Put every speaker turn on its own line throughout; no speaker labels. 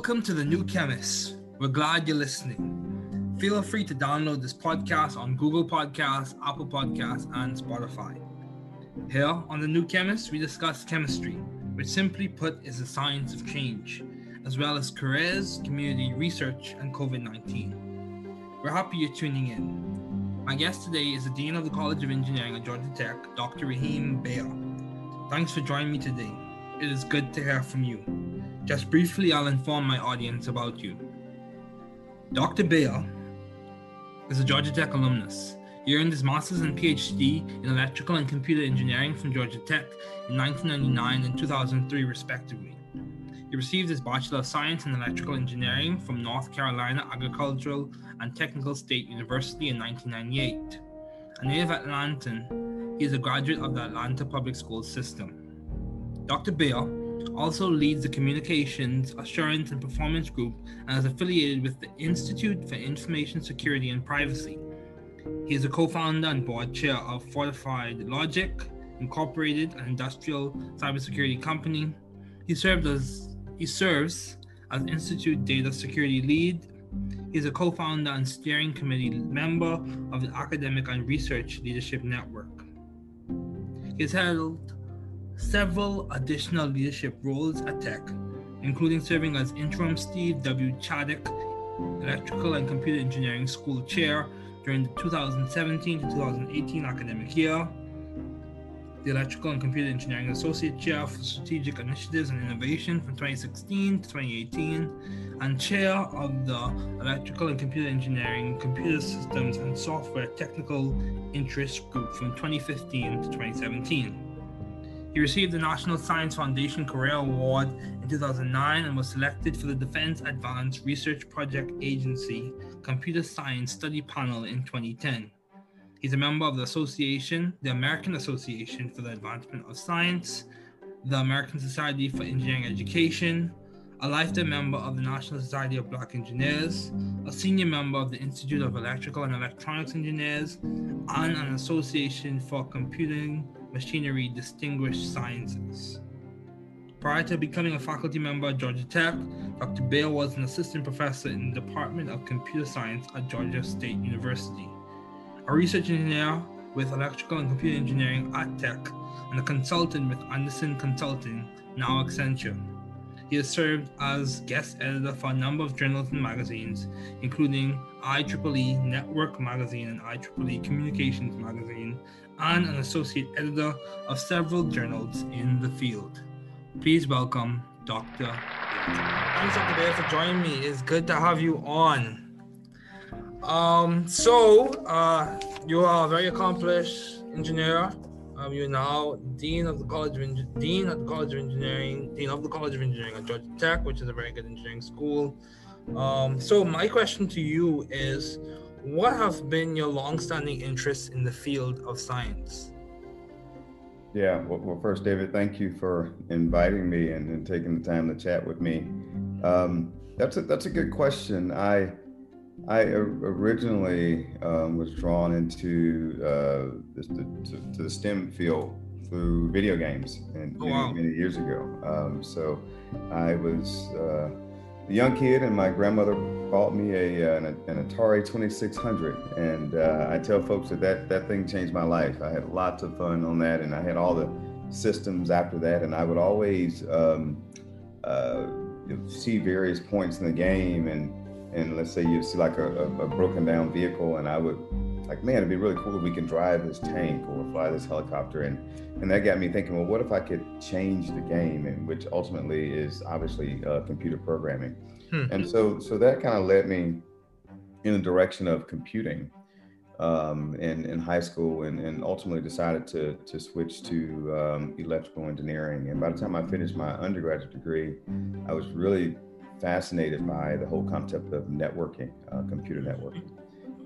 Welcome to The New Chemist. We're glad you're listening. Feel free to download this podcast on Google Podcasts, Apple Podcasts, and Spotify. Here on The New Chemist, we discuss chemistry, which simply put is the science of change, as well as careers, community research, and COVID 19. We're happy you're tuning in. My guest today is the Dean of the College of Engineering at Georgia Tech, Dr. Raheem Beyah. Thanks for joining me today. It is good to hear from you. Just briefly, I'll inform my audience about you. Dr. Beyah is a Georgia Tech alumnus. He earned his master's and PhD in electrical and computer engineering from Georgia Tech in 1999 and 2003, respectively. He received his Bachelor of Science in Electrical Engineering from North Carolina Agricultural and Technical State University in 1998. A native Atlantan, he is a graduate of the Atlanta Public School System. Dr. Beyah also leads the Communications, Assurance, and Performance Group and is affiliated with the Institute for Information Security and Privacy. He is a co founder and board chair of Fortiphyd Logic, Incorporated, an industrial cybersecurity company. He served as he serves as Institute Data Security Lead. He is a co-founder and steering committee member of the Academic and Research Leadership Network. He has held several additional leadership roles at Tech, including serving as interim Steve W. Chaddick Electrical and Computer Engineering School Chair during the 2017 to 2018 academic year, the Electrical and Computer Engineering Associate Chair for Strategic Initiatives and Innovation from 2016 to 2018, and Chair of the Electrical and Computer Engineering, Computer Systems, and Software Technical Interest Group from 2015 to 2017. He received the National Science Foundation Career Award in 2009 and was selected for the Defense Advanced Research Project Agency Computer Science Study Panel in 2010. He's a member of the association, the American Association for the Advancement of Science, the American Society for Engineering Education, a lifetime member of the National Society of Black Engineers, a senior member of the Institute of Electrical and Electronics Engineers, and an Association for Computing Machinery Distinguished Sciences. Prior to becoming a faculty member at Georgia Tech, Dr. Beyah was an assistant professor in the Department of Computer Science at Georgia State University, a research engineer with electrical and computer engineering at Tech, and a consultant with Andersen Consulting, now Accenture. He has served as guest editor for a number of journals and magazines, including IEEE Network Magazine and IEEE Communications Magazine, and an associate editor of several journals in the field. Please welcome Dr. Thanks, Dr. Beyah, for joining me. It's good to have you on. Um, so, uh, you are a very accomplished engineer. Um, you're now dean of the College of dean at the College of Engineering, dean of the College of Engineering at Georgia Tech, which is a very good engineering school. Um, so, my question to you is what have been your long-standing interests in the field of science?
Yeah, well, well first, David, thank you for inviting me and, and taking the time to chat with me. Um, that's a that's a good question. I I originally um, was drawn into uh, this, to, to, the STEM field through video games and oh, wow. many, many, years ago. Um, so I was uh, a young kid, and my grandmother bought me a, uh, an, an Atari 2600, and uh, I tell folks that, that that thing changed my life. I had lots of fun on that, and I had all the systems after that, and I would always um, uh, see various points in the game, and and let's say you see like a, a, a broken down vehicle, and I would like, man, it'd be really cool if we can drive this tank or fly this helicopter, and and that got me thinking, well, what if I could change the game, and which ultimately is obviously uh, computer programming. Hmm. And so, so that kind of led me in the direction of computing um, in, in high school and, and ultimately decided to, to switch to um, electrical engineering. And by the time I finished my undergraduate degree, I was really fascinated by the whole concept of networking, uh, computer networking.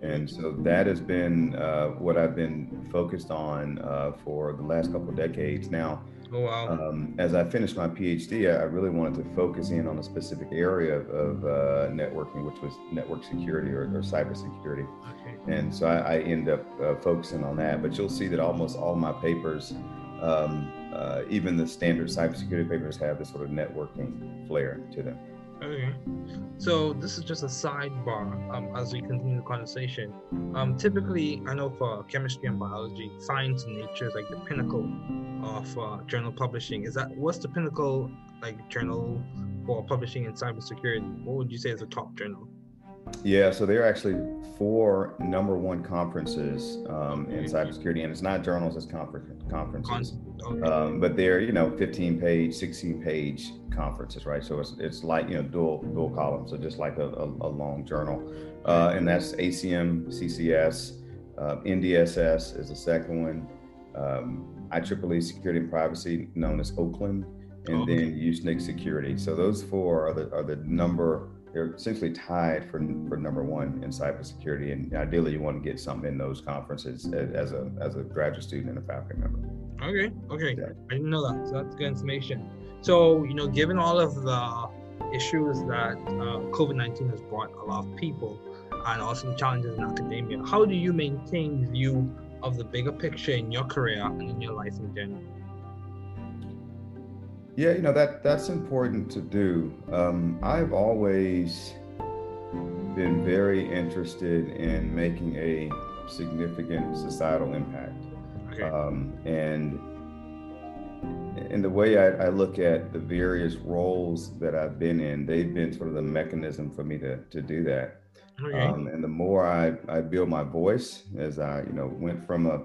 And so that has been uh, what I've been focused on uh, for the last couple of decades now.
Oh, wow.
Um, as I finished my PhD, I really wanted to focus in on a specific area of, of uh, networking, which was network security or, or cybersecurity. Okay. And so I, I end up uh, focusing on that. But you'll see that almost all my papers, um, uh, even the standard cybersecurity papers, have this sort of networking flair to them.
Okay. So this is just a sidebar um, as we continue the conversation. Um, typically, I know for chemistry and biology, science and nature is like the pinnacle of uh, journal publishing. Is that what's the pinnacle like journal for publishing in cybersecurity? What would you say is the top journal?
Yeah, so there are actually four number one conferences um, in cybersecurity, and it's not journals, it's conference, conferences. Um, but they're you know 15 page, 16 page conferences, right? So it's it's like you know dual dual columns, so just like a, a, a long journal, uh, and that's ACM, CCS, uh, NDSS is the second one, um, IEEE Security and Privacy, known as Oakland, and okay. then USENIX Security. So those four are the are the number they're essentially tied for, for number one in cybersecurity. And ideally, you want to get something in those conferences as a as a graduate student and a faculty member.
Okay, okay, yeah. I didn't know that. So that's good information. So you know, given all of the issues that uh, COVID nineteen has brought a lot of people, and also the challenges in academia, how do you maintain view of the bigger picture in your career and in your life in general?
Yeah, you know that that's important to do. Um, I've always been very interested in making a significant societal impact, okay. um, and in the way I, I, look at the various roles that I've been in, they've been sort of the mechanism for me to to do that. Okay. Um, and the more I, I build my voice, as I you know went from a,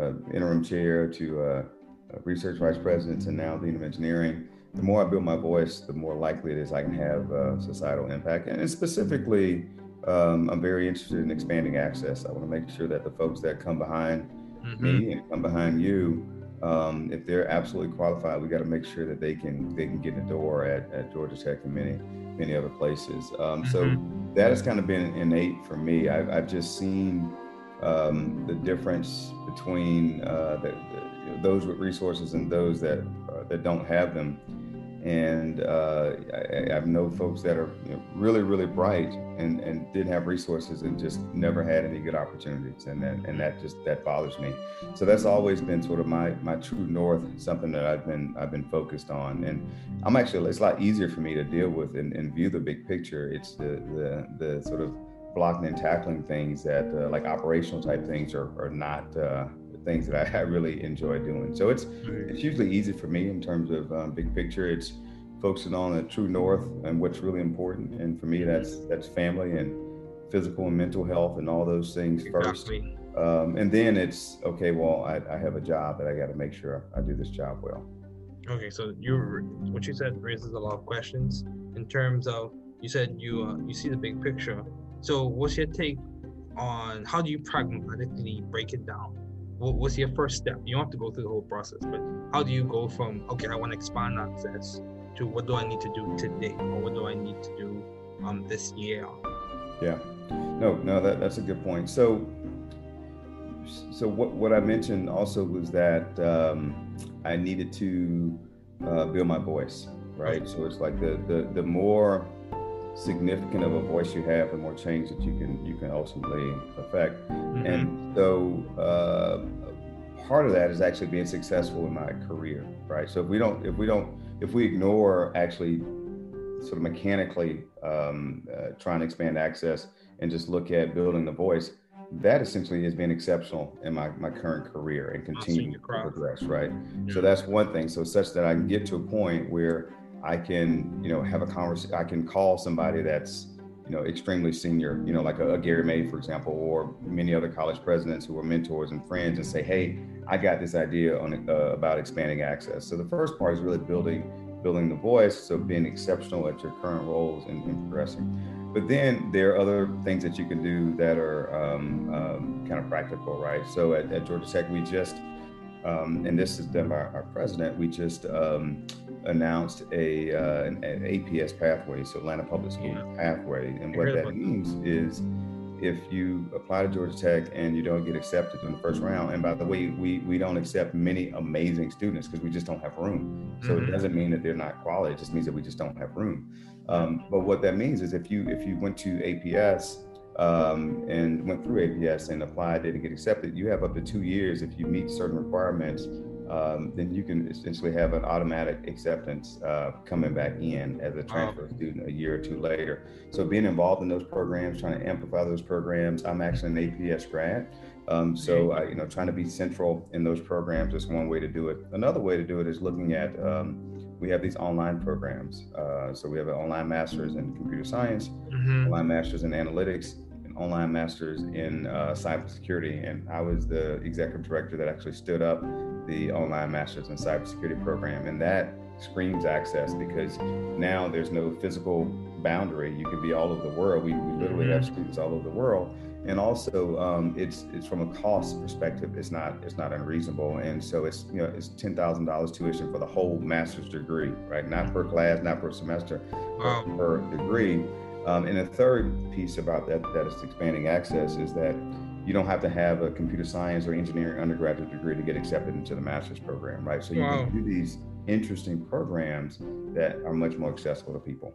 a interim chair to a research vice president and now dean of engineering, the more I build my voice, the more likely it is I can have uh, societal impact. And specifically, um, I'm very interested in expanding access. I want to make sure that the folks that come behind mm-hmm. me and come behind you, um, if they're absolutely qualified, we got to make sure that they can they can get in the door at, at Georgia Tech and many many other places. Um, mm-hmm. So that has kind of been innate for me. I've, I've just seen um, the difference between uh, the, the you know, those with resources and those that uh, that don't have them. And uh, I, I, know folks that are you know, really, really bright and, and didn't have resources and just never had any good opportunities, and that and that just that bothers me. So that's always been sort of my my true north, something that I've been I've been focused on. And I'm actually it's a lot easier for me to deal with and, and view the big picture. It's the the the sort of blocking and tackling things that uh, like operational type things are, are not uh, things that I, I, really enjoy doing. So it's it's usually easy for me in terms of um, big picture. It's focusing on the true north and what's really important. And for me, that's that's family and physical and mental health and all those things exactly. first. Um, and then it's okay. Well, I, I have a job that I got to make sure I do this job well.
Okay, so you what you said raises a lot of questions in terms of you said you uh, you see the big picture. So what's your take on how do you pragmatically break it down? What's your first step? You don't have to go through the whole process, but how do you go from okay, I want to expand access to what do I need to do today, or what do I need to do um, this year?
Yeah, no, no, that, that's a good point. So, so what what I mentioned also was that um, I needed to uh, build my voice, right? So it's like the the the more significant of a voice you have, the more change that you can you can ultimately affect. Mm-hmm. And so uh, part of that is actually being successful in my career, right? So if we don't if we don't if we ignore actually sort of mechanically um, uh, trying to expand access and just look at building the voice, that essentially has been exceptional in my, my current career and continue to progress, right? Yeah. So that's one thing. So such that I can get to a point where I can, you know, have a conversation. I can call somebody that's, you know, extremely senior, you know, like a, a, Gary May, for example, or many other college presidents who are mentors and friends, and say, "Hey, I got this idea on uh, about expanding access." So the first part is really building building the voice, so being exceptional at your current roles and, and progressing. But then there are other things that you can do that are um, um, kind of practical, right? So at, at Georgia Tech, we just um, and this is done by our president. We just um, announced a uh, an, an, APS pathway, so Atlanta Public School yeah. pathway, and what that means is if you apply to Georgia Tech and you don't get accepted in the first round, and by the way, we we don't accept many amazing students because we just don't have room. So mm-hmm. it doesn't mean that they're not quality; it just means that we just don't have room. Um, but what that means is if you if you went to APS um, and went through APS and applied, didn't get accepted, you have up to two years if you meet certain requirements um, then you can essentially have an automatic acceptance uh, coming back in as a transfer student a year or two later. So being involved in those programs, trying to amplify those programs. I'm actually an APS grad. Um, so, I, you know, trying to be central in those programs is one way to do it. Another way to do it is looking at um, we have these online programs. Uh, so we have an online master's in computer science, mm-hmm. online master's in analytics, online master's in uh, cybersecurity. And I was the executive director that actually stood up the online master's in cybersecurity program, and that screams access because now there's no physical boundary. You can be all over the world. We, we literally have mm-hmm. students all over the world and also um, it's it's from a cost perspective it's not it's not unreasonable and so it's you know it's ten thousand dollars tuition for the whole master's degree right not per class not per semester wow. per degree um, and the third piece about that that is expanding access is that you don't have to have a computer science or engineering undergraduate degree to get accepted into the master's program right? So you wow. can do these interesting programs that are much more accessible to people.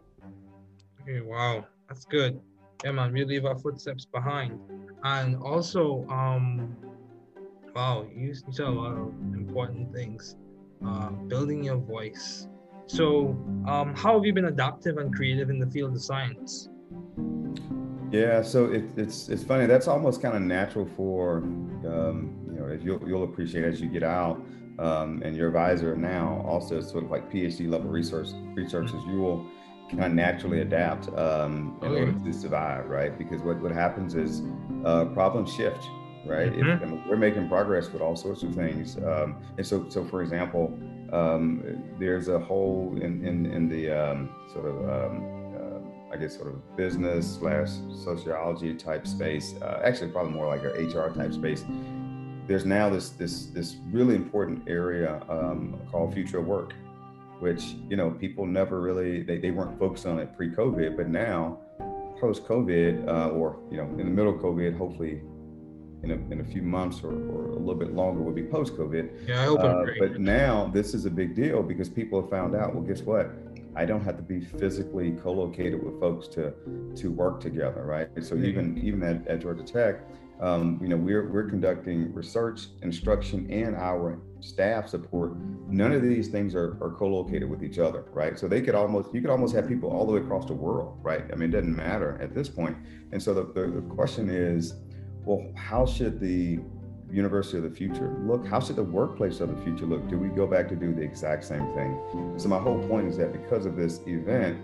Okay wow that's good. Yeah man we leave our footsteps behind. And also um wow you, you said a lot of important things. Uh, building your voice so um, how have you been adaptive and creative in the field of science
yeah so it, it's it's funny that's almost kind of natural for um, you know as you'll, you'll appreciate as you get out um, and your advisor now also sort of like phd level research researchers you will kind of naturally adapt um, in order to survive, right? Because what, what happens is uh, problems shift, right? Mm-hmm. If, I mean, we're making progress with all sorts of things, um, and so so for example, um, there's a whole in in, in the um, sort of um, uh, I guess sort of business slash sociology type space, uh, actually probably more like a HR type space. There's now this this this really important area um, called future work, which you know people never really they, they weren't focused on it pre-covid but now post-covid uh, or you know in the middle of covid hopefully in a, in a few months or, or a little bit longer will be post-covid
yeah I hope uh,
but now this is a big deal because people have found out well guess what I don't have to be physically co-located with folks to to work together, right? So mm-hmm. even even at, at Georgia Tech, um, you know, we're we're conducting research, instruction, and our staff support. None of these things are, are co-located with each other, right? So they could almost you could almost have people all the way across the world, right? I mean, it doesn't matter at this point. And so the, the, the question is, well, how should the university of the future look? How should the workplace of the future look? Do we go back to do the exact same thing? So my whole point is that because of this event,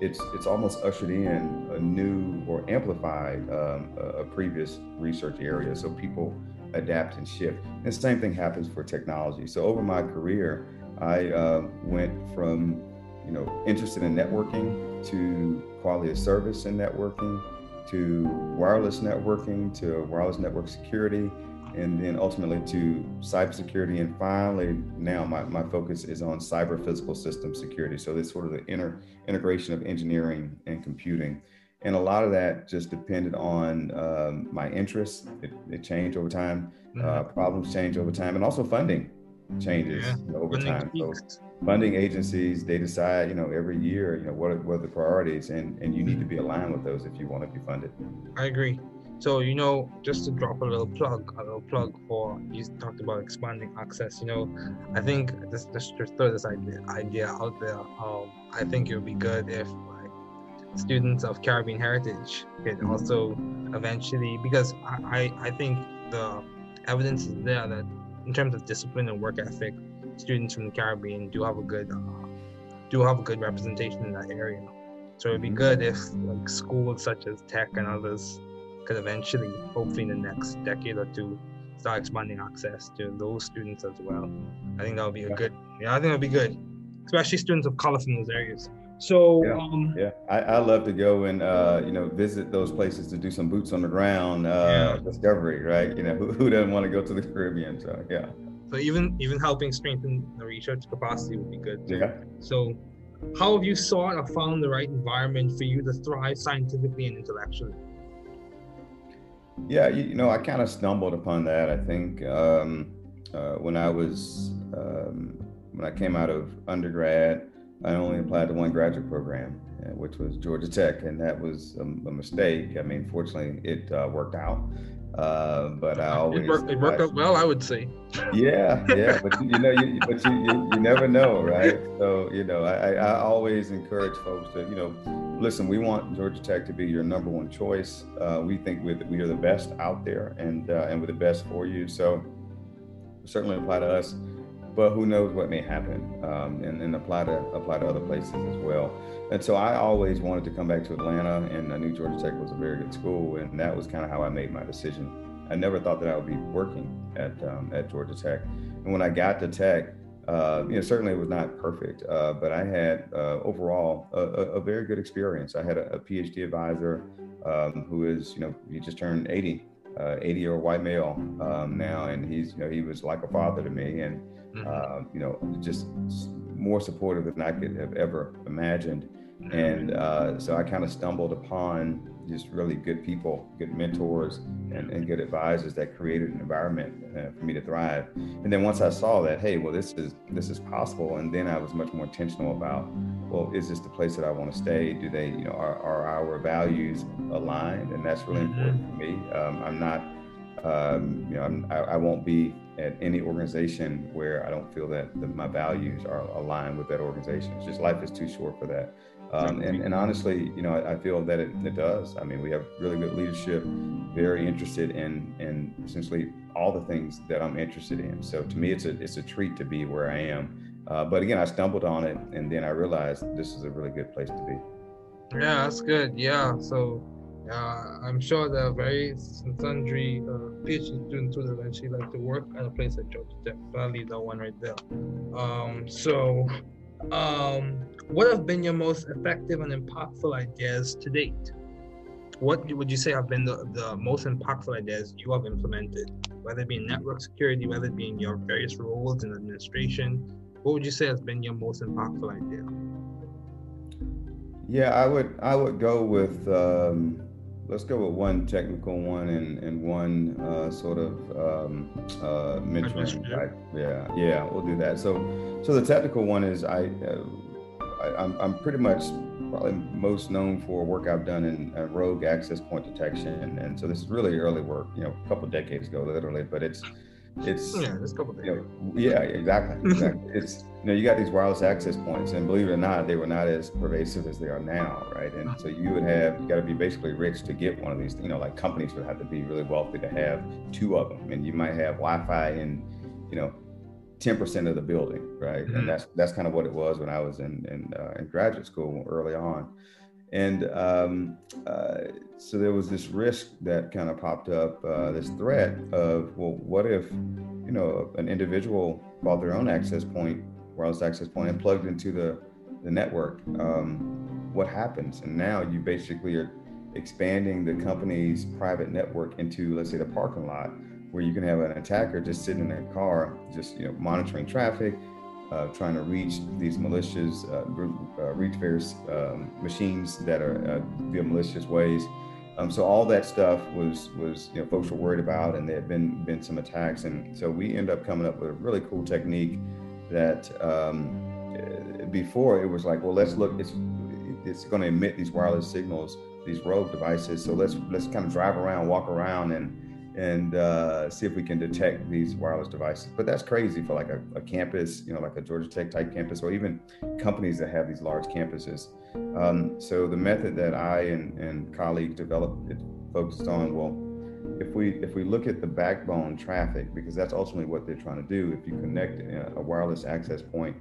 it's it's almost ushered in a new or amplified um, a, previous research area. So people adapt and shift. And the same thing happens for technology. So over my career, I uh, went from you know interested in networking to quality of service in networking to wireless networking to wireless network security and then ultimately to cybersecurity. And finally, now my, my focus is on cyber physical system security. So this sort of the inter, integration of engineering and computing. And a lot of that just depended on um, my interests. It, it, changed over time. Mm-hmm. Uh, problems change over time, and also funding changes yeah. over time. So funding agencies they decide, you know, every year, you know, what are, what are the priorities, and and you need to be aligned with those if you want to be funded.
I agree. So, you know, just to drop a little plug, a little plug for you talked about expanding access. You know, I think this just throw this idea idea out there. Um, I think it would be good if like students of Caribbean heritage could also eventually, because I, I, I think the evidence is there that in terms of discipline and work ethic, students from the Caribbean do have a good uh, do have a good representation in that area. So it'd be mm-hmm. good if like schools such as Tech and others could eventually, hopefully in the next decade or two, start expanding access to those students as well. I think that would be a good, yeah, I think that would be good, especially students of color from those areas. So
yeah, um, yeah. I, I love to go and uh, you know visit those places to do some boots on the ground uh, yeah. discovery, right? You know who, who doesn't want to go to the Caribbean? So yeah.
So even even helping strengthen the research capacity would be good.
Yeah.
So how have you sought or found the right environment for you to thrive scientifically and intellectually?
Yeah, you, you know, I kind of stumbled upon that. I think um, uh, when I was um, when I came out of undergrad, I only applied to one graduate program, which was Georgia Tech, and that was a, a mistake. I mean, fortunately, it uh, worked out. Uh, but I always
it worked, it worked out well, I would say.
Yeah, yeah, but you know, you, but you, you, you never know, right? So you know, I, I always encourage folks to you know, listen. We want Georgia Tech to be your number one choice. Uh, we think we we are the best out there, and uh, and we're the best for you. So certainly apply to us, but who knows what may happen, um, and, and apply to apply to other places as well. And so I always wanted to come back to Atlanta, and I knew Georgia Tech was a very good school, and that was kind of how I made my decision. I never thought that I would be working at um, at Georgia Tech, and when I got to Tech, uh, you know, certainly it was not perfect, uh, but I had uh, overall a, a, very good experience. I had a, a PhD advisor um, who is, you know, he just turned 80, uh, 80 year old white male um, now, and he's, you know, he was like a father to me, and mm-hmm. uh, you know, just more supportive than I could have ever imagined. And uh, so I kind of stumbled upon just really good people, good mentors, and, and good advisors that created an environment uh, for me to thrive. And then once I saw that, hey, well, this is this is possible, and then I was much more intentional about, well, is this the place that I want to stay? Do they, you know, are, are our values aligned? And that's really mm-hmm. important for me. Um, I'm not, um, you know, I'm, I, I won't be at any organization where I don't feel that the, my values are aligned with that organization. It's just life is too short for that. Um, and, and, honestly, you know, I, I feel that it, it, does. I mean, we have really good leadership, very interested in in essentially all the things that I'm interested in. So to me, it's a it's a treat to be where I am. Uh, but again, I stumbled on it, and then I realized this is a really good place to be.
Yeah, that's good. Yeah, so uh, I'm sure there are very sundry uh, PhD students who eventually like to work at a place like Georgia Tech. Probably the one right there. Um, so um, what have been your most effective and impactful ideas to date? What would you say have been the, the most impactful ideas you have implemented, whether it be in network security, whether it be in your various roles in administration? What would you say has been your most impactful idea?
Yeah, I would I would go with um, let's go with one technical one and, and one uh, sort of um, uh, mentoring. Right? Yeah, yeah, we'll do that. So, so the technical one is I, uh, I am I'm, I'm pretty much probably most known for work I've done in uh, rogue access point detection, and so this is really early work, you know, a couple decades ago, literally, but it's it's
yeah, it's a couple
you know, yeah, exactly, exactly. it's you know, you got these wireless access points, and believe it or not, they were not as pervasive as they are now, right? And so you would have you got to be basically rich to get one of these. You know, like companies would have to be really wealthy to have two of them, and you might have Wi-Fi in, you know, ten percent of the building, right? Mm-hmm. And that's that's kind of what it was when I was in in, uh, in graduate school early on. And um, uh, so there was this risk that kind of popped up, uh, this threat of, well, what if, you know, an individual bought their own access point, wireless access point, and plugged into the, the network? Um, what happens? And now you basically are expanding the company's private network into, let's say, the parking lot, where you can have an attacker just sitting in their car, just you know, monitoring traffic, uh, trying to reach these malicious, uh, uh, reach various um, machines that are uh, via malicious ways. Um, so all that stuff was was you know folks were worried about, and there had been been some attacks, and so we end up coming up with a really cool technique that um, before it was like, well, let's look, it's it's going to emit these wireless signals, these rogue devices, so let's let's kind of drive around, walk around, and and uh, see if we can detect these wireless devices. But that's crazy for like a, a, campus, you know, like a Georgia Tech type campus, or even companies that have these large campuses. Um, so the method that I and, and colleagues developed it focused on, well, if we if we look at the backbone traffic, because that's ultimately what they're trying to do. If you connect a, a wireless access point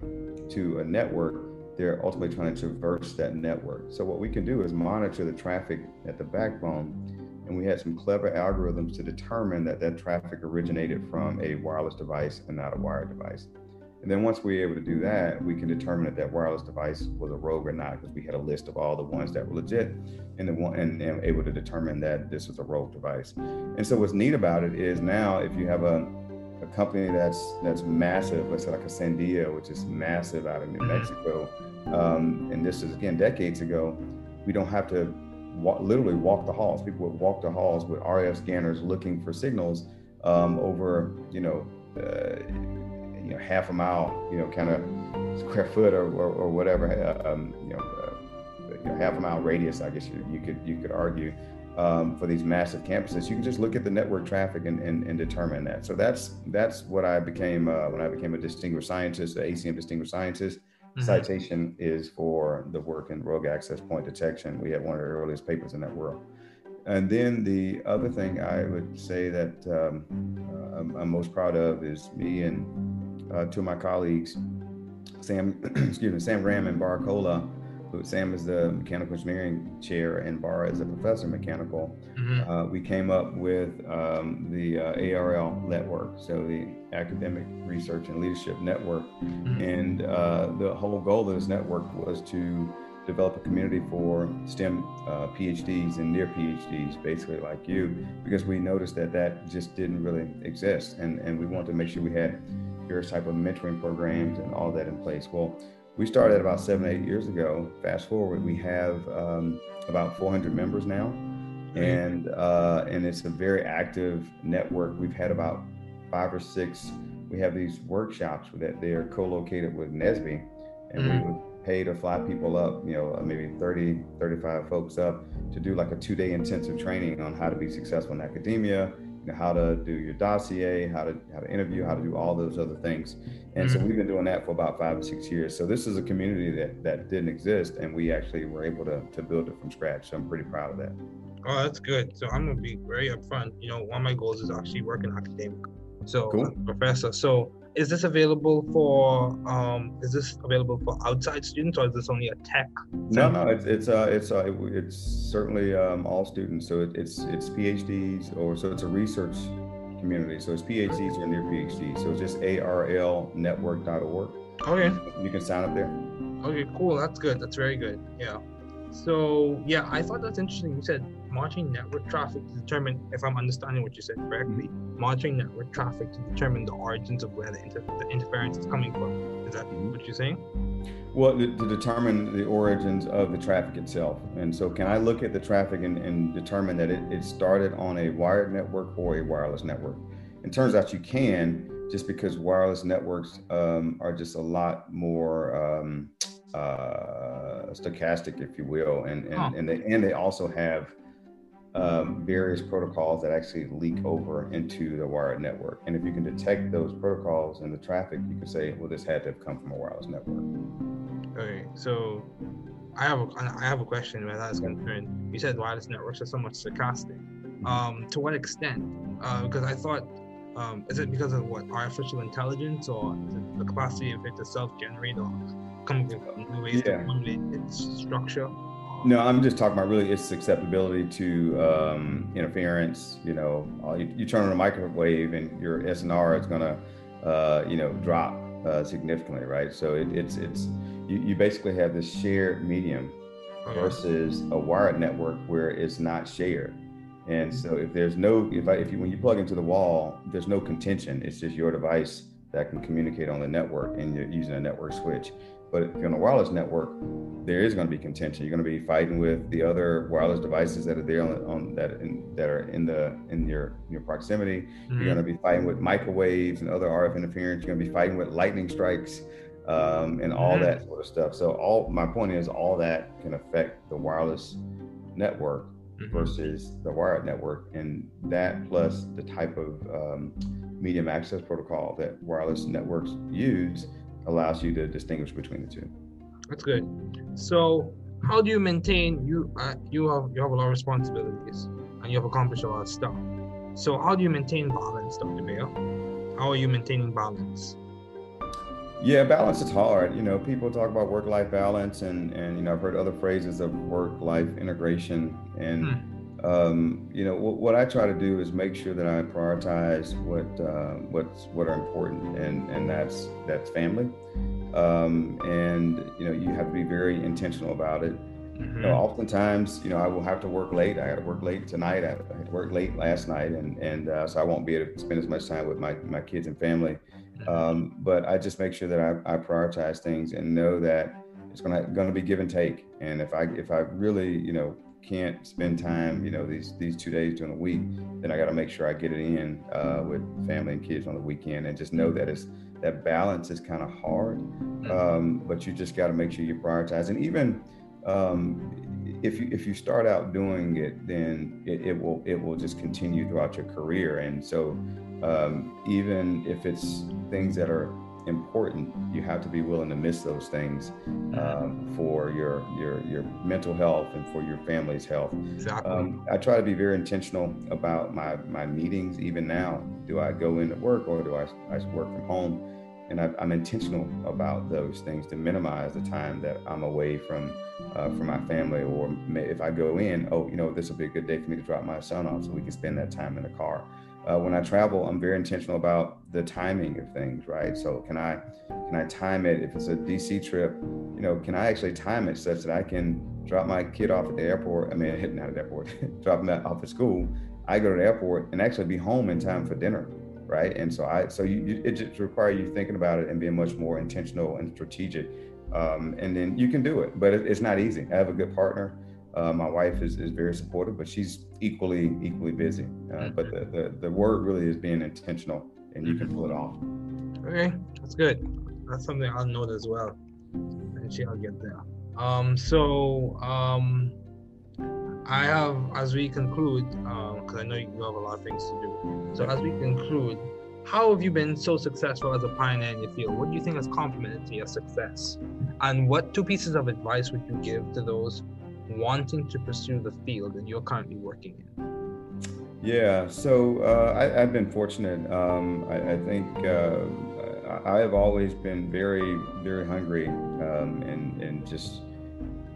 to a network, they're ultimately trying to traverse that network. So what we can do is monitor the traffic at the backbone and we had some clever algorithms to determine that that traffic originated from a wireless device and not a wired device. And then once we were able to do that, we can determine that that wireless device was a rogue or not because we had a list of all the ones that were legit and the one and, and able to determine that this was a rogue device. And so what's neat about it is now if you have a, a company that's that's massive, let's say like a Sandia, which is massive out of New. Mexico, um, and this is again decades ago, we don't have to literally walk the halls. People would walk the halls with RF scanners looking for signals um, over, you know, uh, you know, half a mile, you know, kind of square foot or, or, or whatever, um, you know, uh, you know, half a mile radius. I guess you, you could you could argue. um, for these massive campuses, you can just look at the network traffic and, and, and determine that. So that's that's what I became uh, when I became a distinguished scientist, the ACM distinguished scientist. Mm-hmm. Citation is for the work in rogue access point detection. We had one of the earliest papers in that world. And then the other thing I would say that um, uh, I'm, I'm, most proud of is me and uh, two of my colleagues, Sam, excuse me, Sam Graham and Bara Cola, Sam is the mechanical engineering chair and Bara is a professor of mechanical. Mm-hmm. Uh, we came up with um, the uh, ARL network, so the Academic Research and Leadership Network. Mm-hmm. And uh, the whole goal of this network was to develop a community for STEM uh, PhDs and near PhDs, basically like you, because we noticed that that just didn't really exist. And, and we wanted to make sure we had various type of mentoring programs and all that in place. Well, we started about seven, eight years ago. Fast forward, we have um, about 400 members now, and uh, and it's a very active network. We've had about five or six. We have these workshops that they are co-located with NSBE, and mm-hmm. we would pay to fly people up, you know, maybe 30, 35 folks up to do like a two-day intensive training on how to be successful in academia, you know, how to do your dossier, how to how to interview, how to do all those other things. And mm-hmm. so we've been doing that for about five or six years. So this is a community that that didn't exist, and we actually were able to to build it from scratch. So I'm pretty proud of that.
Oh, that's good. So I'm gonna be very upfront. You know, one of my goals is actually working academic. So cool. professor. So is this available for um is this available for outside students or is this only a tech
no no it's it's uh it's uh it's certainly um all students. So it, it's it's phds or so it's a research community. So it's phds or near phd so it's just arlnetwork.org
okay.
You can sign up there.
Okay cool. That's good. That's very good. Yeah. So yeah, I thought that's interesting. You said monitoring network traffic to determine if I'm understanding what you said correctly. Mm-hmm. Monitoring network traffic to determine the origins of where the, inter- the interference is coming from. Is that mm-hmm. what you're saying?
Well, to, to, determine the origins of the traffic itself. And so, can I look at the traffic and, and determine that it, it started on a wired network or a wireless network? It turns out you can, just because wireless networks um, are just a lot more. Um, uh, stochastic, if you will, and and, and they and they also have um, various protocols that actually leak over into the wired network. And if you can detect those protocols in the traffic, you can say, well, this had to have come from a wireless network.
Okay, so I have a I have a question where that is concerned. You said wireless networks are somewhat stochastic. Mm-hmm. Um, to what extent? Uh, because I thought um, is it because of what artificial intelligence or the capacity of it to self-generate or come up with new ways yeah. to accommodate its structure?
No, I'm just talking about really its susceptibility to um, interference. You know, uh, you, you, turn on a microwave and your SNR is going to, uh, you know, drop uh, significantly, right? So it, it's it's you, you basically have this shared medium uh-huh. versus a wired network where it's not shared. And so if there's no, if I, if you, when you plug into the wall, there's no contention. It's just your device that can communicate on the network and you're using a network switch. But if you're on a wireless network, there is going to be contention. You're going to be fighting with the other wireless devices that are there on, on that in, that are in the in your your proximity. Mm-hmm. You're going to be fighting with microwaves and other RF interference. You're going to be fighting with lightning strikes um, and all mm-hmm. that sort of stuff. So all my point is, all that can affect the wireless network mm-hmm. versus the wired network. And that plus the type of um, medium access protocol that wireless networks use allows you to distinguish between the two.
That's good. So how do you maintain you uh, you have you have a lot of responsibilities and you have accomplished a lot of stuff. So how do you maintain balance, Dr. Beyah? How are you maintaining balance?
Yeah, balance is hard. You know, people talk about work-life balance, and and you know, I've heard other phrases of work-life integration. And hmm. Um, you know, what, what, I try to do is make sure that I prioritize what uh, what's what are important, and and that's that's family. Um, and you know, you have to be very intentional about it. Mm-hmm. You know, oftentimes, you know, I will have to work late. I had to work late tonight. I had to work late last night, and and uh, so I won't be able to spend as much time with my my kids and family. Um, but I just make sure that I, I prioritize things and know that it's gonna gonna be give and take. And if I if I really you know can't spend time you know these these two days during the week, then I got to make sure I get it in uh, with family and kids on the weekend, and just know that it's that balance is kind of hard. Um, but you just got to make sure you prioritize, and even um, if you if you start out doing it, then it, it will it will just continue throughout your career. And so, um, even if it's things that are important, you have to be willing to miss those things um, for your your your mental health and for your family's health.
Exactly.
Um, I try to be very intentional about my my meetings. Even now, do I go into work or do I I work from home? And I, am intentional about those things to minimize the time that I'm away from uh, from my family. Or may, if I go in, oh, you know, this will be a good day for me to drop my son off, so we can spend that time in the car uh, when I travel, I'm very intentional about the timing of things, right? So can I can I time it if it's a DC trip? You know, can I actually time it such that I can drop my kid off at the airport? I mean, hitting not at the airport, drop him off at school. I go to the airport and actually be home in time for dinner, right? And so I so you, you it just requires you thinking about it and being much more intentional and strategic. Um, and then you can do it, but it, it's not easy. I have a good partner. Uh, my wife is, is very supportive, but she's equally equally busy. Uh, but the, the, the word really is being intentional, and you can pull it off.
Okay, that's good. That's something I'll note as well. Actually, I'll get there. Um, so um, I have, as we conclude, because um, I know you have a lot of things to do. So as we conclude, how have you been so successful as a pioneer in your field? What do you think has complemented your success? And what two pieces of advice would you give to those wanting to pursue the field that you're currently working in?
Yeah, so uh, I, have been fortunate. Um, I, I, think uh, I have always been very, very hungry um, and, and just,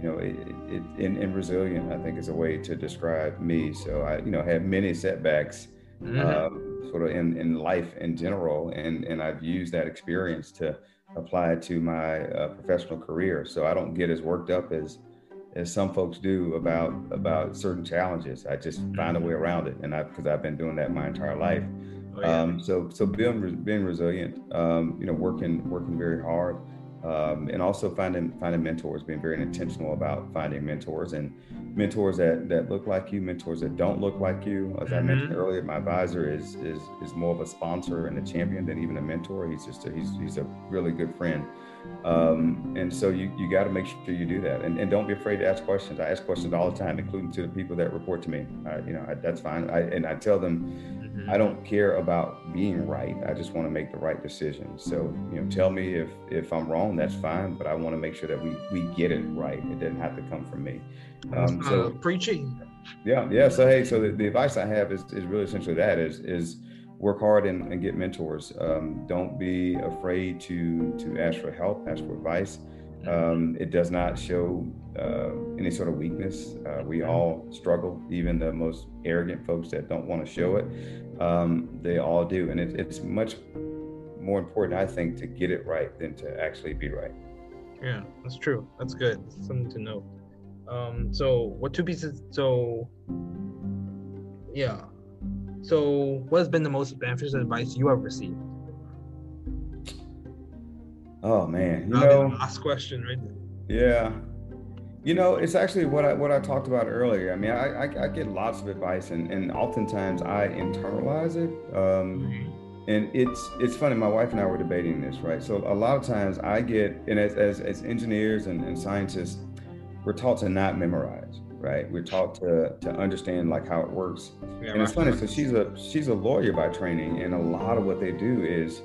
you know, it, it, and, and, resilient, I think is a way to describe me. So I, you know, have many setbacks mm-hmm. um, sort of in, in life in general. And, and I've used that experience to apply to my uh, professional career. So I don't get as worked up as, as some folks do about about certain challenges. I just find a way around it, and I because I've been doing that my entire life. Oh, yeah. um, so so being being resilient, um, you know, working working very hard, um, and also finding finding mentors, being very intentional about finding mentors and mentors that that look like you, mentors that don't look like you. As mm-hmm. I mentioned mm-hmm. earlier, my advisor is is is more of a sponsor and a champion than even a mentor. He's just a, he's he's a really good friend. Um, and so you, you got to make sure you do that and, and don't be afraid to ask questions. I ask questions all the time, including to the people that report to me. I, you know, I, that's fine. I, and I tell them, mm-hmm. I don't care about being right. I just want to make the right decision. So, you know, tell me if, if I'm wrong, that's fine, but I want to make sure that we, we get it right. It doesn't have to come from me.
Um, so uh, preaching.
Yeah. Yeah. So, Hey, so the, the advice I have is, is really essentially that is, is, work hard and, and get mentors. Um, don't be afraid to to ask for help, ask for advice. Um, it does not show uh, any sort of weakness. Uh, we all struggle, even the most arrogant folks that don't want to show it. Um, they all do, and it, it's much more important, I think, to get it right than to actually be right.
Yeah, that's true. That's good. That's something to know. Um, so, what two pieces? So, yeah, so, what has been the most beneficial advice you have received?
Oh man, you know,
last question, right?
Yeah, you know, it's actually what I what I talked about earlier. I mean, I I, I get lots of advice, and and oftentimes I internalize it. Um, mm-hmm. and it's it's funny. My wife and I were debating this, right? So a lot of times I get, and as as, as engineers and, and scientists, we're taught to not memorize right? We're taught to to understand like how it works. Yeah, and it's funny. So she's a she's a lawyer by training, and a lot of what they do is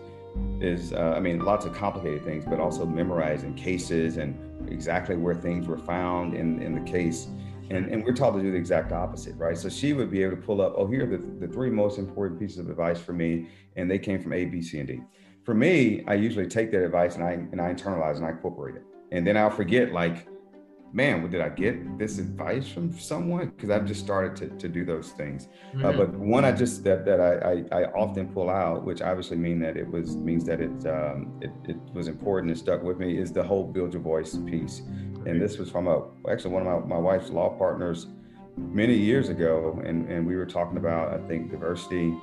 is uh, I mean lots of complicated things, but also memorizing cases and exactly where things were found in in the case. And, and we're taught to do the exact opposite, right? So she would be able to pull up, oh, here are the, the three most important pieces of advice for me, and they came from A, B, C, and D. For me, I usually take that advice and I and I internalize and I incorporate it, and then I'll forget like man, well, did I get this advice from someone? Because I've just started to, to do those things. Uh, mm-hmm. Uh, but one I just that that I, I, I often pull out, which obviously mean that it was means that it um, it, it was important and stuck with me, is the whole build your voice piece. And this was from a actually one of my, my wife's law partners many years ago, and and we were talking about I think diversity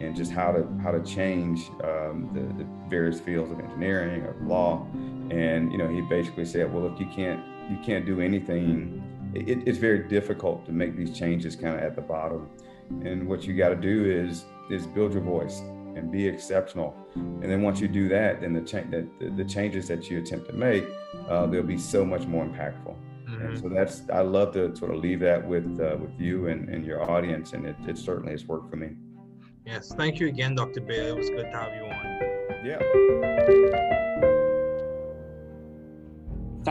and just how to how to change um, the, the various fields of engineering or law. And you know, he basically said, well, if you can't you can't do anything. It, it's very difficult to make these changes kind of at the bottom. And what you got to do is is build your voice and be exceptional. And then once you do that, then the, cha- the, the changes that you attempt to make, uh, they'll be so much more impactful. Mm-hmm. And so that's I love to sort of leave that with uh, with you and, and your audience, and it, it certainly has worked for me.
Yes, thank you again, Dr. Bailey. It was good to have you on.
Yeah.